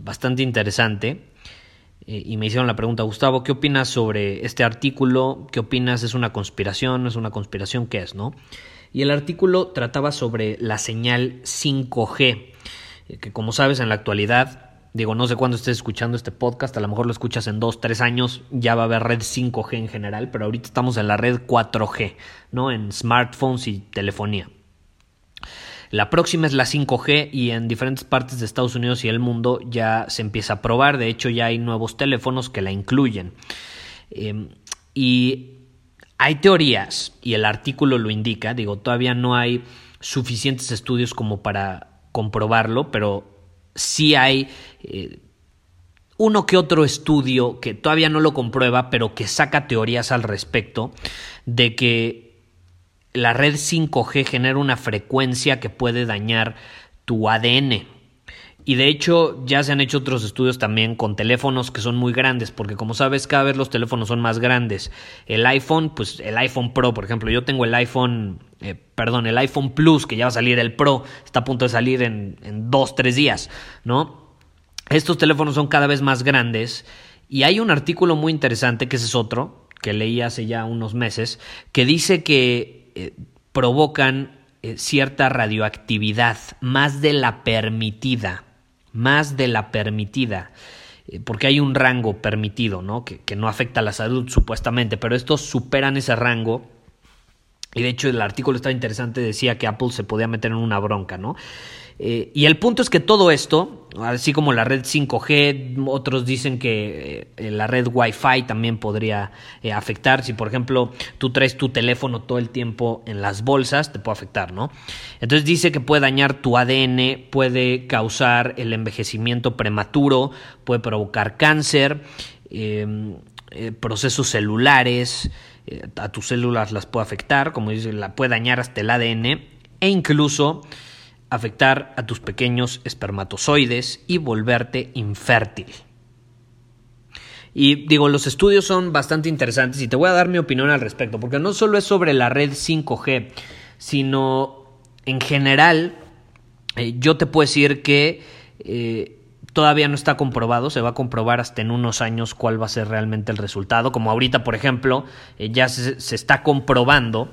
bastante interesante eh, y me hicieron la pregunta, Gustavo, ¿qué opinas sobre este artículo? ¿Qué opinas? ¿Es una conspiración? ¿Es una conspiración? ¿Qué es? ¿No? Y el artículo trataba sobre la señal 5G, eh, que como sabes en la actualidad Digo, no sé cuándo estés escuchando este podcast, a lo mejor lo escuchas en dos, tres años, ya va a haber red 5G en general, pero ahorita estamos en la red 4G, ¿no? En smartphones y telefonía. La próxima es la 5G y en diferentes partes de Estados Unidos y el mundo ya se empieza a probar. De hecho, ya hay nuevos teléfonos que la incluyen. Em, y hay teorías, y el artículo lo indica, digo, todavía no hay suficientes estudios como para comprobarlo, pero sí hay eh, uno que otro estudio que todavía no lo comprueba, pero que saca teorías al respecto de que la red 5G genera una frecuencia que puede dañar tu ADN. Y de hecho ya se han hecho otros estudios también con teléfonos que son muy grandes, porque como sabes cada vez los teléfonos son más grandes. El iPhone, pues el iPhone Pro, por ejemplo, yo tengo el iPhone, eh, perdón, el iPhone Plus, que ya va a salir el Pro, está a punto de salir en, en dos, tres días, ¿no? Estos teléfonos son cada vez más grandes y hay un artículo muy interesante, que ese es otro, que leí hace ya unos meses, que dice que eh, provocan eh, cierta radioactividad, más de la permitida, más de la permitida, eh, porque hay un rango permitido, ¿no? Que, que no afecta a la salud supuestamente, pero estos superan ese rango. Y de hecho el artículo estaba interesante, decía que Apple se podía meter en una bronca, ¿no? Eh, y el punto es que todo esto, así como la red 5G, otros dicen que eh, la red Wi-Fi también podría eh, afectar. Si, por ejemplo, tú traes tu teléfono todo el tiempo en las bolsas, te puede afectar, ¿no? Entonces dice que puede dañar tu ADN, puede causar el envejecimiento prematuro, puede provocar cáncer, em, procesos celulares, a tus células las puede afectar, como dice, la puede dañar hasta el ADN e incluso afectar a tus pequeños espermatozoides y volverte infértil. Y digo, los estudios son bastante interesantes y te voy a dar mi opinión al respecto, porque no solo es sobre la red 5G, sino en general, eh, yo te puedo decir que eh, todavía no está comprobado, se va a comprobar hasta en unos años cuál va a ser realmente el resultado, como ahorita, por ejemplo, eh, ya se, se está comprobando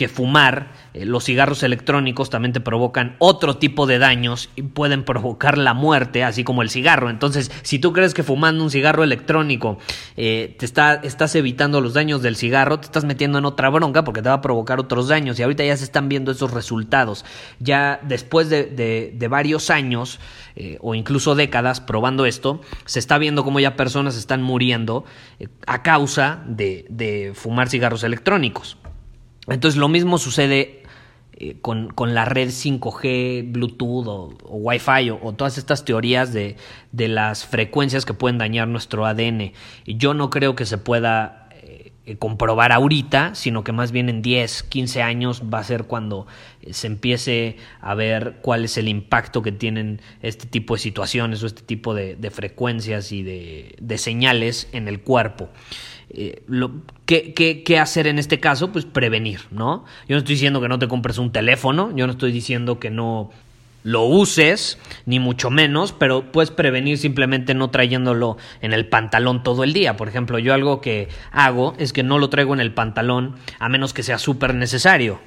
que fumar, eh, los cigarros electrónicos también te provocan otro tipo de daños y pueden provocar la muerte, así como el cigarro. Entonces, si tú crees que fumando un cigarro electrónico eh, te está, estás evitando los daños del cigarro, te estás metiendo en otra bronca porque te va a provocar otros daños. Y ahorita ya se están viendo esos resultados. Ya después de, varios años eh, o incluso décadas probando esto, se está viendo cómo ya personas están muriendo a causa de fumar cigarros electrónicos. Entonces lo mismo sucede eh, con, la red 5G, Bluetooth o, Wi-Fi o, todas estas teorías de, de, las frecuencias que pueden dañar nuestro ADN. Y yo no creo que se pueda eh, comprobar ahorita, sino que más bien en 10, 15 años va a ser cuando eh, se empiece a ver cuál es el impacto que tienen este tipo de situaciones o este tipo de, frecuencias y de señales en el cuerpo. Eh, lo, ¿qué, qué, hacer en este caso? Pues prevenir, ¿no? Yo no estoy diciendo que no te compres un teléfono, yo no estoy diciendo que no lo uses, ni mucho menos, pero puedes prevenir simplemente no trayéndolo en el pantalón todo el día. Por ejemplo, yo algo que hago es que no lo traigo en el pantalón a menos que sea súper necesario.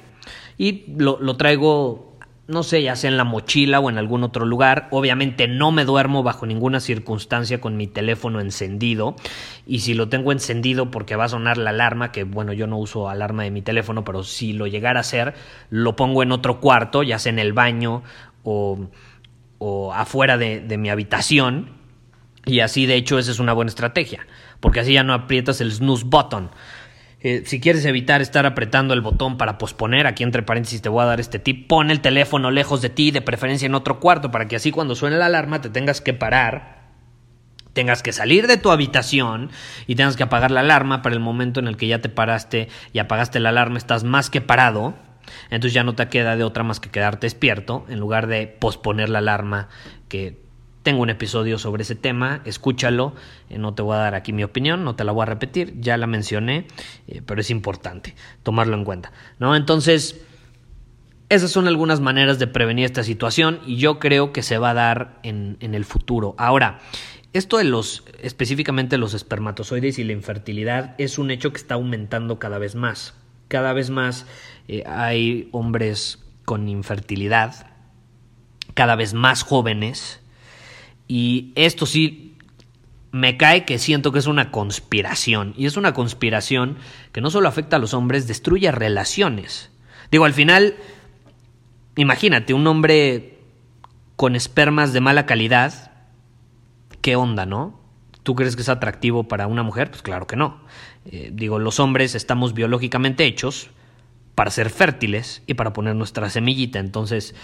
Y lo, lo traigo no sé, ya sea en la mochila o en algún otro lugar. Obviamente no me duermo bajo ninguna circunstancia con mi teléfono encendido. Y si lo tengo encendido porque va a sonar la alarma, que bueno, yo no uso alarma de mi teléfono, pero si lo llegara a hacer, lo pongo en otro cuarto, ya sea en el baño o, o afuera de, de mi habitación. Y así, de hecho, esa es una buena estrategia. Porque así ya no aprietas el snooze button. Si quieres evitar estar apretando el botón para posponer, aquí entre paréntesis te voy a dar este tip, pon el teléfono lejos de ti, de preferencia en otro cuarto, para que así cuando suene la alarma te tengas que parar, tengas que salir de tu habitación y tengas que apagar la alarma para el momento en el que ya te paraste y apagaste la alarma, estás más que parado. Entonces ya no te queda de otra más que quedarte despierto en lugar de posponer la alarma que tengo un episodio sobre ese tema, escúchalo, eh, no te voy a dar aquí mi opinión, no te la voy a repetir, ya la mencioné, eh, pero es importante tomarlo en cuenta, ¿no? Entonces, esas son algunas maneras de prevenir esta situación y yo creo que se va a dar en, el futuro. Ahora, esto de los, específicamente los espermatozoides y la infertilidad, es un hecho que está aumentando cada vez más. Cada vez más eh, hay hombres con infertilidad, cada vez más jóvenes, y esto sí me cae que siento que es una conspiración. Y es una conspiración que no solo afecta a los hombres, destruye relaciones. Digo, al final, imagínate, un hombre con espermas de mala calidad, ¿qué onda, no? ¿Tú crees que es atractivo para una mujer? Pues claro que no. Eh, digo, los hombres estamos biológicamente hechos para ser fértiles y para poner nuestra semillita. Entonces,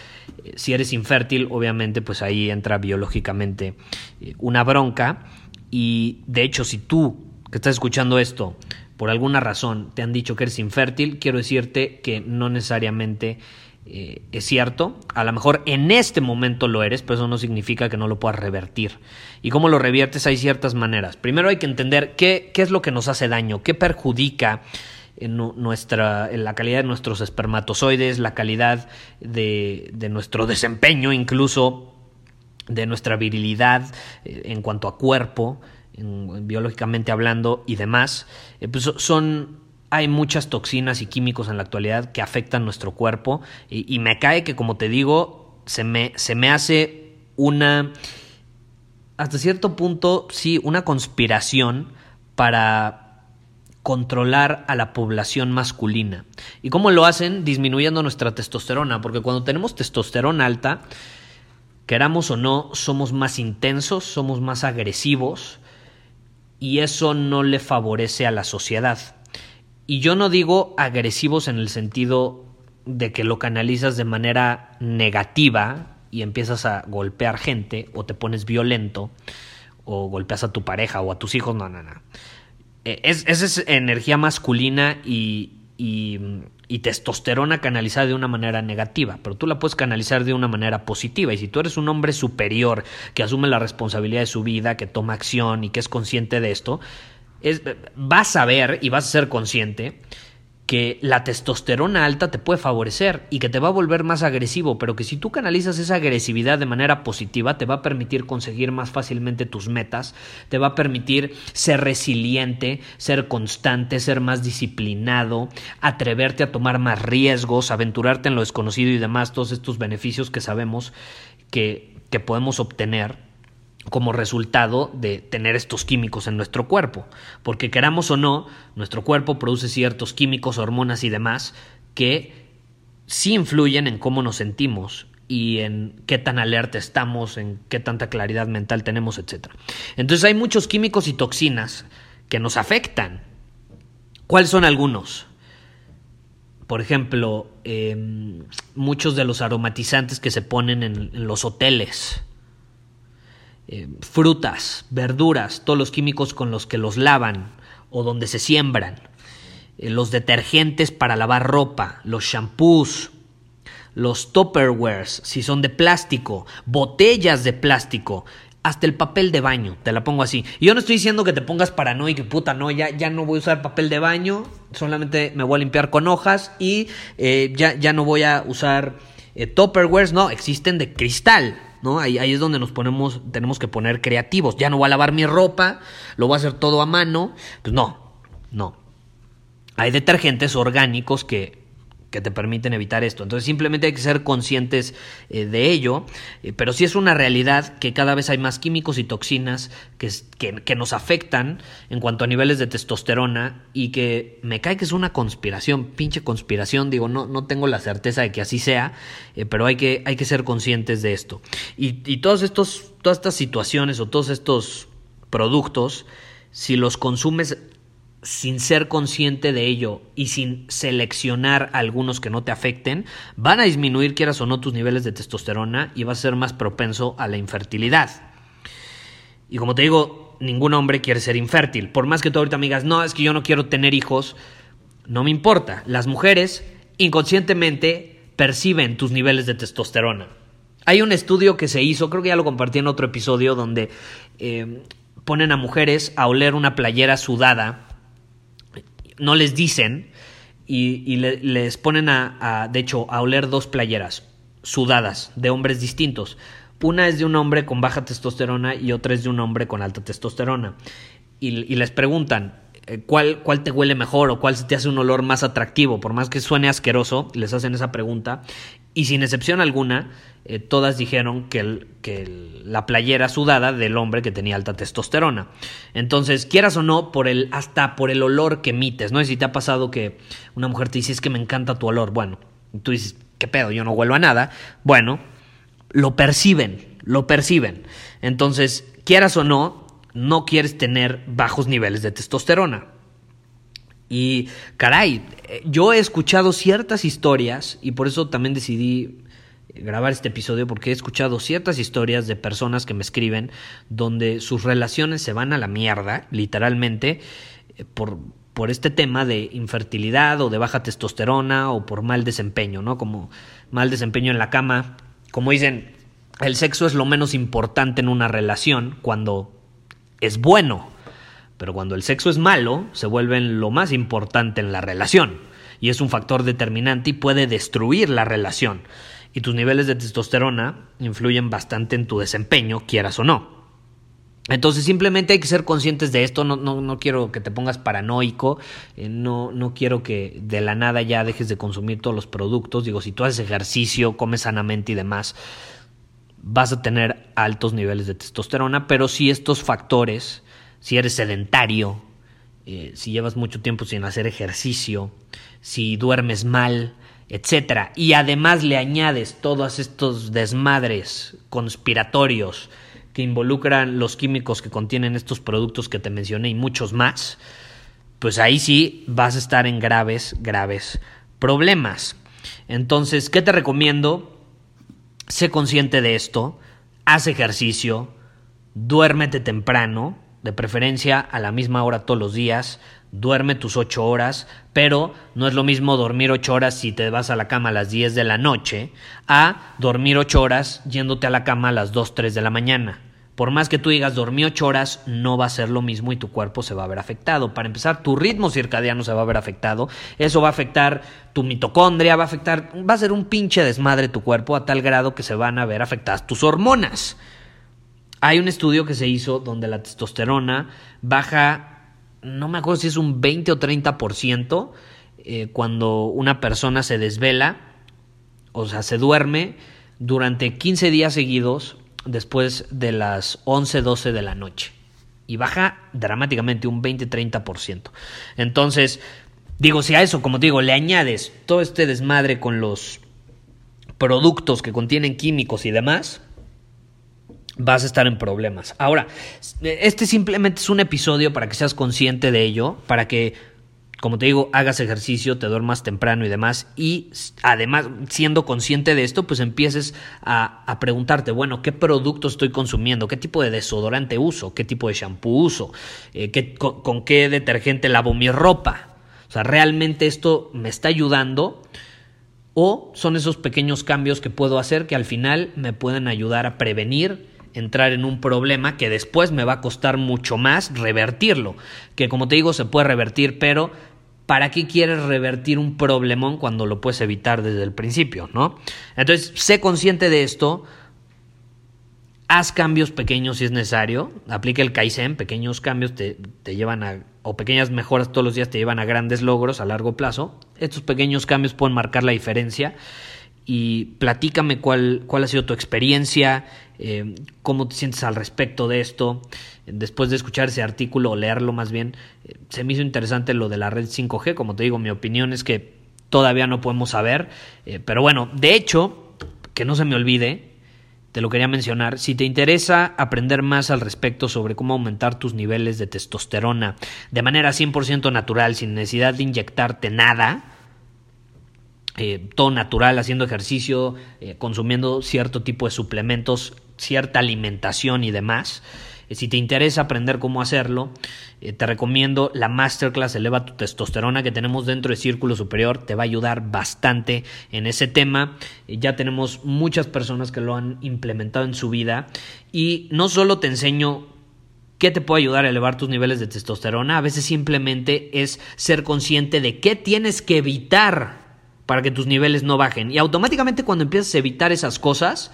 eh, si eres infértil, obviamente, pues ahí entra biológicamente eh, una bronca. Y de hecho, si tú que estás escuchando esto, por alguna razón te han dicho que eres infértil, quiero decirte que no necesariamente eh, es cierto. A lo mejor en este momento lo eres, pero eso no significa que no lo puedas revertir. ¿Y cómo lo reviertes? Hay ciertas maneras. Primero hay que entender qué, qué es lo que nos hace daño, qué perjudica en, nuestra, en la calidad de nuestros espermatozoides, la calidad de, de nuestro desempeño, incluso de nuestra virilidad eh, en cuanto a cuerpo, biológicamente hablando y demás, eh, pues son hay muchas toxinas y químicos en la actualidad que afectan nuestro cuerpo y, y, me cae que como te digo se me, se me hace una hasta cierto punto sí una conspiración para controlar a la población masculina. ¿Y cómo lo hacen? Disminuyendo nuestra testosterona, porque cuando tenemos testosterona alta, queramos o no, somos más intensos, somos más agresivos y eso no le favorece a la sociedad. Y yo no digo agresivos en el sentido de que lo canalizas de manera negativa y empiezas a golpear gente o te pones violento o golpeas a tu pareja o a tus hijos, no, no, no. Eh, es, esa es energía masculina y, y, testosterona canalizada de una manera negativa, pero tú la puedes canalizar de una manera positiva. Y si tú eres un hombre superior que asume la responsabilidad de su vida, que toma acción y que es consciente de esto, es, vas a ver y vas a ser consciente que la testosterona alta te puede favorecer y que te va a volver más agresivo, pero que si tú canalizas esa agresividad de manera positiva, te va a permitir conseguir más fácilmente tus metas, te va a permitir ser resiliente, ser constante, ser más disciplinado, atreverte a tomar más riesgos, aventurarte en lo desconocido y demás, todos estos beneficios que sabemos que, que podemos obtener como resultado de tener estos químicos en nuestro cuerpo. Porque queramos o no, nuestro cuerpo produce ciertos químicos, hormonas y demás que sí influyen en cómo nos sentimos y en qué tan alerta estamos, en qué tanta claridad mental tenemos, etc. Entonces hay muchos químicos y toxinas que nos afectan. ¿Cuáles son algunos? Por ejemplo, em, muchos de los aromatizantes que se ponen en los hoteles eh, frutas, verduras, todos los químicos con los que los lavan o donde se siembran, eh, los detergentes para lavar ropa, los shampoos, los tupperwares, si son de plástico, botellas de plástico, hasta el papel de baño, te la pongo así. Yo no estoy diciendo que te pongas paranoico puta, no, ya, ya no voy a usar papel de baño, solamente me voy a limpiar con hojas y eh, ya, ya no voy a usar tupperwares, no, existen de cristal, ¿no? Ahí, ahí, es donde nos ponemos, tenemos que poner creativos. Ya no voy a lavar mi ropa, lo voy a hacer todo a mano. Pues no, no. Hay detergentes orgánicos que, que te permiten evitar esto. Entonces simplemente hay que ser conscientes eh, de ello, eh, pero sí es una realidad que cada vez hay más químicos y toxinas que, que, nos afectan en cuanto a niveles de testosterona y que me cae que es una conspiración, pinche conspiración, digo, no, no tengo la certeza de que así sea, eh, pero hay que, hay que ser conscientes de esto. Y, y todos estos, todas estas situaciones o todos estos productos, si los consumes sin ser consciente de ello y sin seleccionar algunos que no te afecten, van a disminuir, quieras o no, tus niveles de testosterona y vas a ser más propenso a la infertilidad. Y como te digo, ningún hombre quiere ser infértil. Por más que tú ahorita me digas, no, es que yo no quiero tener hijos, no me importa. Las mujeres inconscientemente perciben tus niveles de testosterona. Hay un estudio que se hizo, creo que ya lo compartí en otro episodio, donde eh, ponen a mujeres a oler una playera sudada no les dicen y, les ponen a, de hecho, a oler dos playeras sudadas de hombres distintos. Una es de un hombre con baja testosterona y otra es de un hombre con alta testosterona. Y, les preguntan, ¿cuál, ¿cuál te huele mejor o cuál te hace un olor más atractivo? Por más que suene asqueroso, les hacen esa pregunta. Y sin excepción alguna, eh, todas dijeron que, la playera sudada del hombre que tenía alta testosterona. Entonces, quieras o no, por el, hasta por el olor que emites, ¿no? Y si te ha pasado que una mujer te dice, que me encanta tu olor, bueno, tú dices, ¿qué pedo? Yo no huelo a nada. Bueno, lo perciben, lo perciben. Entonces, quieras o no, no quieres tener bajos niveles de testosterona. Y caray, eh, yo he escuchado ciertas historias y por eso también decidí grabar este episodio porque he escuchado ciertas historias de personas que me escriben donde sus relaciones se van a la mierda, literalmente, eh, por, por este tema de infertilidad o de baja testosterona o por mal desempeño, ¿no? Como mal desempeño en la cama. Como dicen, el sexo es lo menos importante en una relación cuando es bueno, pero cuando el sexo es malo, se vuelve lo más importante en la relación y es un factor determinante y puede destruir la relación y tus niveles de testosterona influyen bastante en tu desempeño, quieras o no. Entonces simplemente hay que ser conscientes de esto, no, no, quiero que te pongas paranoico, eh, no, no quiero que de la nada ya dejes de consumir todos los productos, digo, si tú haces ejercicio, comes sanamente y demás, vas a tener altos niveles de testosterona, pero si estos factores, si eres sedentario, eh, si llevas mucho tiempo sin hacer ejercicio, si duermes mal, etcétera, y además le añades todos estos desmadres conspiratorios que involucran los químicos que contienen estos productos que te mencioné y muchos más, pues ahí sí vas a estar en graves, graves problemas. Entonces, ¿qué te recomiendo? Sé consciente de esto, haz ejercicio, duérmete temprano, de preferencia a la misma hora todos los días, duerme tus ocho horas, pero no es lo mismo dormir ocho horas si te vas a la cama a las 10 de la noche, a dormir ocho horas yéndote a la cama a las 2, 3 de la mañana. Por más que tú digas dormí ocho horas, no va a ser lo mismo y tu cuerpo se va a ver afectado. Para empezar, tu ritmo circadiano se va a ver afectado. Eso va a afectar tu mitocondria, va a afectar, va a ser un pinche desmadre tu cuerpo a tal grado que se van a ver afectadas tus hormonas. Hay un estudio que se hizo donde la testosterona baja no me acuerdo si es un 20 o 30% eh, cuando una persona se desvela, o sea, se duerme durante 15 días seguidos después de las 11, 12 de la noche. Y baja dramáticamente un 20-30%. Entonces, digo, si a eso, como digo, le añades todo este desmadre con los productos que contienen químicos y demás, vas a estar en problemas. Ahora, este simplemente es un episodio para que seas consciente de ello, para que, como te digo, hagas ejercicio, te duermas temprano y demás, y además, siendo consciente de esto, pues empieces a, preguntarte, bueno, ¿qué producto estoy consumiendo? ¿Qué tipo de desodorante uso? ¿Qué tipo de shampoo uso? Eh, ¿qué, con qué detergente lavo mi ropa? O sea, ¿realmente esto me está ayudando? ¿O son esos pequeños cambios que puedo hacer que al final me pueden ayudar a prevenir entrar en un problema que después me va a costar mucho más revertirlo. Que como te digo, se puede revertir, pero ¿para qué quieres revertir un problemón cuando lo puedes evitar desde el principio, no? Entonces, sé consciente de esto, haz cambios pequeños si es necesario, aplica el Kaizen, pequeños cambios te, te, llevan a, o pequeñas mejoras todos los días te llevan a grandes logros a largo plazo. Estos pequeños cambios pueden marcar la diferencia y platícame cuál, cuál ha sido tu experiencia, eh, cómo te sientes al respecto de esto. Después de escuchar ese artículo o leerlo más bien, eh, se me hizo interesante lo de la red 5G. Como te digo, mi opinión es que todavía no podemos saber. Eh, pero bueno, de hecho, que no se me olvide, te lo quería mencionar, si te interesa aprender más al respecto sobre cómo aumentar tus niveles de testosterona de manera 100% natural, sin necesidad de inyectarte nada, eh, todo natural, haciendo ejercicio, eh, consumiendo cierto tipo de suplementos, cierta alimentación y demás. Eh, si te interesa aprender cómo hacerlo, te recomiendo la masterclass Eleva tu testosterona que tenemos dentro de Círculo Superior. Te va a ayudar bastante en ese tema. ya tenemos muchas personas que lo han implementado en su vida. Y no solo te enseño ¿Qué te puede ayudar a elevar tus niveles de testosterona? A veces simplemente es ser consciente de qué tienes que evitar para que tus niveles no bajen. Y automáticamente cuando empiezas a evitar esas cosas,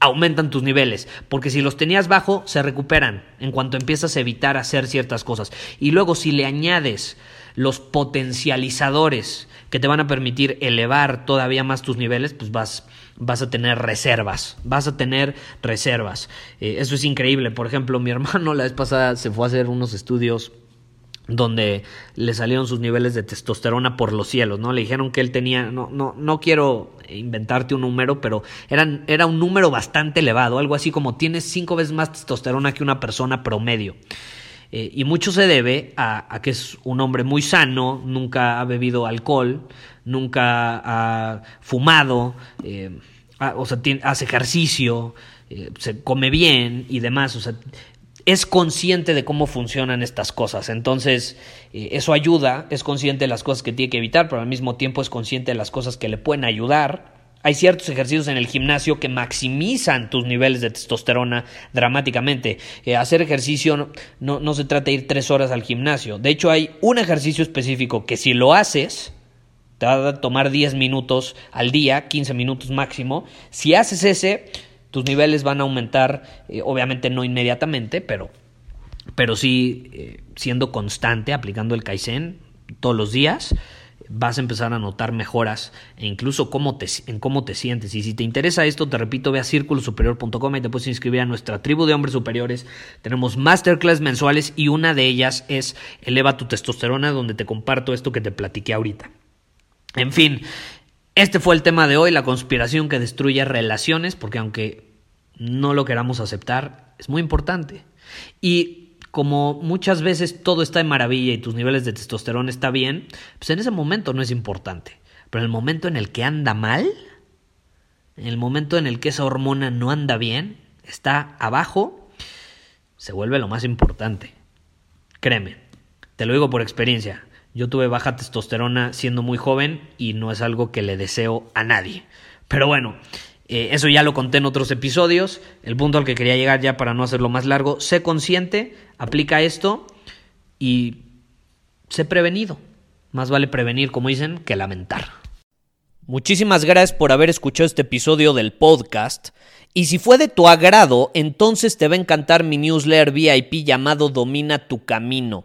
aumentan tus niveles, porque si los tenías bajo, se recuperan en cuanto empiezas a evitar hacer ciertas cosas. Y luego si le añades los potencializadores que te van a permitir elevar todavía más tus niveles, pues vas, vas a tener reservas, vas a tener reservas. Eh, eso es increíble. Por ejemplo, mi hermano la vez pasada se fue a hacer unos estudios donde le salieron sus niveles de testosterona por los cielos, ¿no? Le dijeron que él tenía, no, no, no quiero inventarte un número, pero era un número bastante elevado, algo así como tienes cinco veces más testosterona que una persona promedio. Eh, y mucho se debe a, que es un hombre muy sano, nunca ha bebido alcohol, nunca ha fumado, eh, o sea, hace ejercicio, eh, se come bien y demás, o sea, es consciente de cómo funcionan estas cosas. Entonces, eh, eso ayuda, es consciente de las cosas que tiene que evitar, pero al mismo tiempo es consciente de las cosas que le pueden ayudar. Hay ciertos ejercicios en el gimnasio que maximizan tus niveles de testosterona dramáticamente. Eh, hacer ejercicio no, no se trata de ir tres horas al gimnasio. De hecho, hay un ejercicio específico que si lo haces, te va a tomar 10 minutos al día, 15 minutos máximo. Si haces ese, tus niveles van a aumentar, eh, obviamente no inmediatamente, pero, pero sí eh, siendo constante, aplicando el Kaizen todos los días, vas a empezar a notar mejoras e incluso cómo te, en cómo te sientes. Y si te interesa esto, te repito, ve a círculosuperior.com y te puedes inscribir a nuestra tribu de hombres superiores. Tenemos masterclass mensuales y una de ellas es Eleva tu testosterona, donde te comparto esto que te platiqué ahorita. En fin, este fue el tema de hoy, la conspiración que destruye relaciones, porque aunque no lo queramos aceptar, es muy importante. Y como muchas veces todo está de maravilla y tus niveles de testosterona está bien, pues en ese momento no es importante. Pero en el momento en el que anda mal, en el momento en el que esa hormona no anda bien, está abajo, se vuelve lo más importante. Créeme, te lo digo por experiencia. Yo tuve baja testosterona siendo muy joven y no es algo que le deseo a nadie. Pero bueno, eh, eso ya lo conté en otros episodios. El punto al que quería llegar ya para no hacerlo más largo, sé consciente, aplica esto y sé prevenido. Más vale prevenir, como dicen, que lamentar. Muchísimas gracias por haber escuchado este episodio del podcast. Y si fue de tu agrado, entonces te va a encantar mi newsletter VIP llamado Domina tu Camino.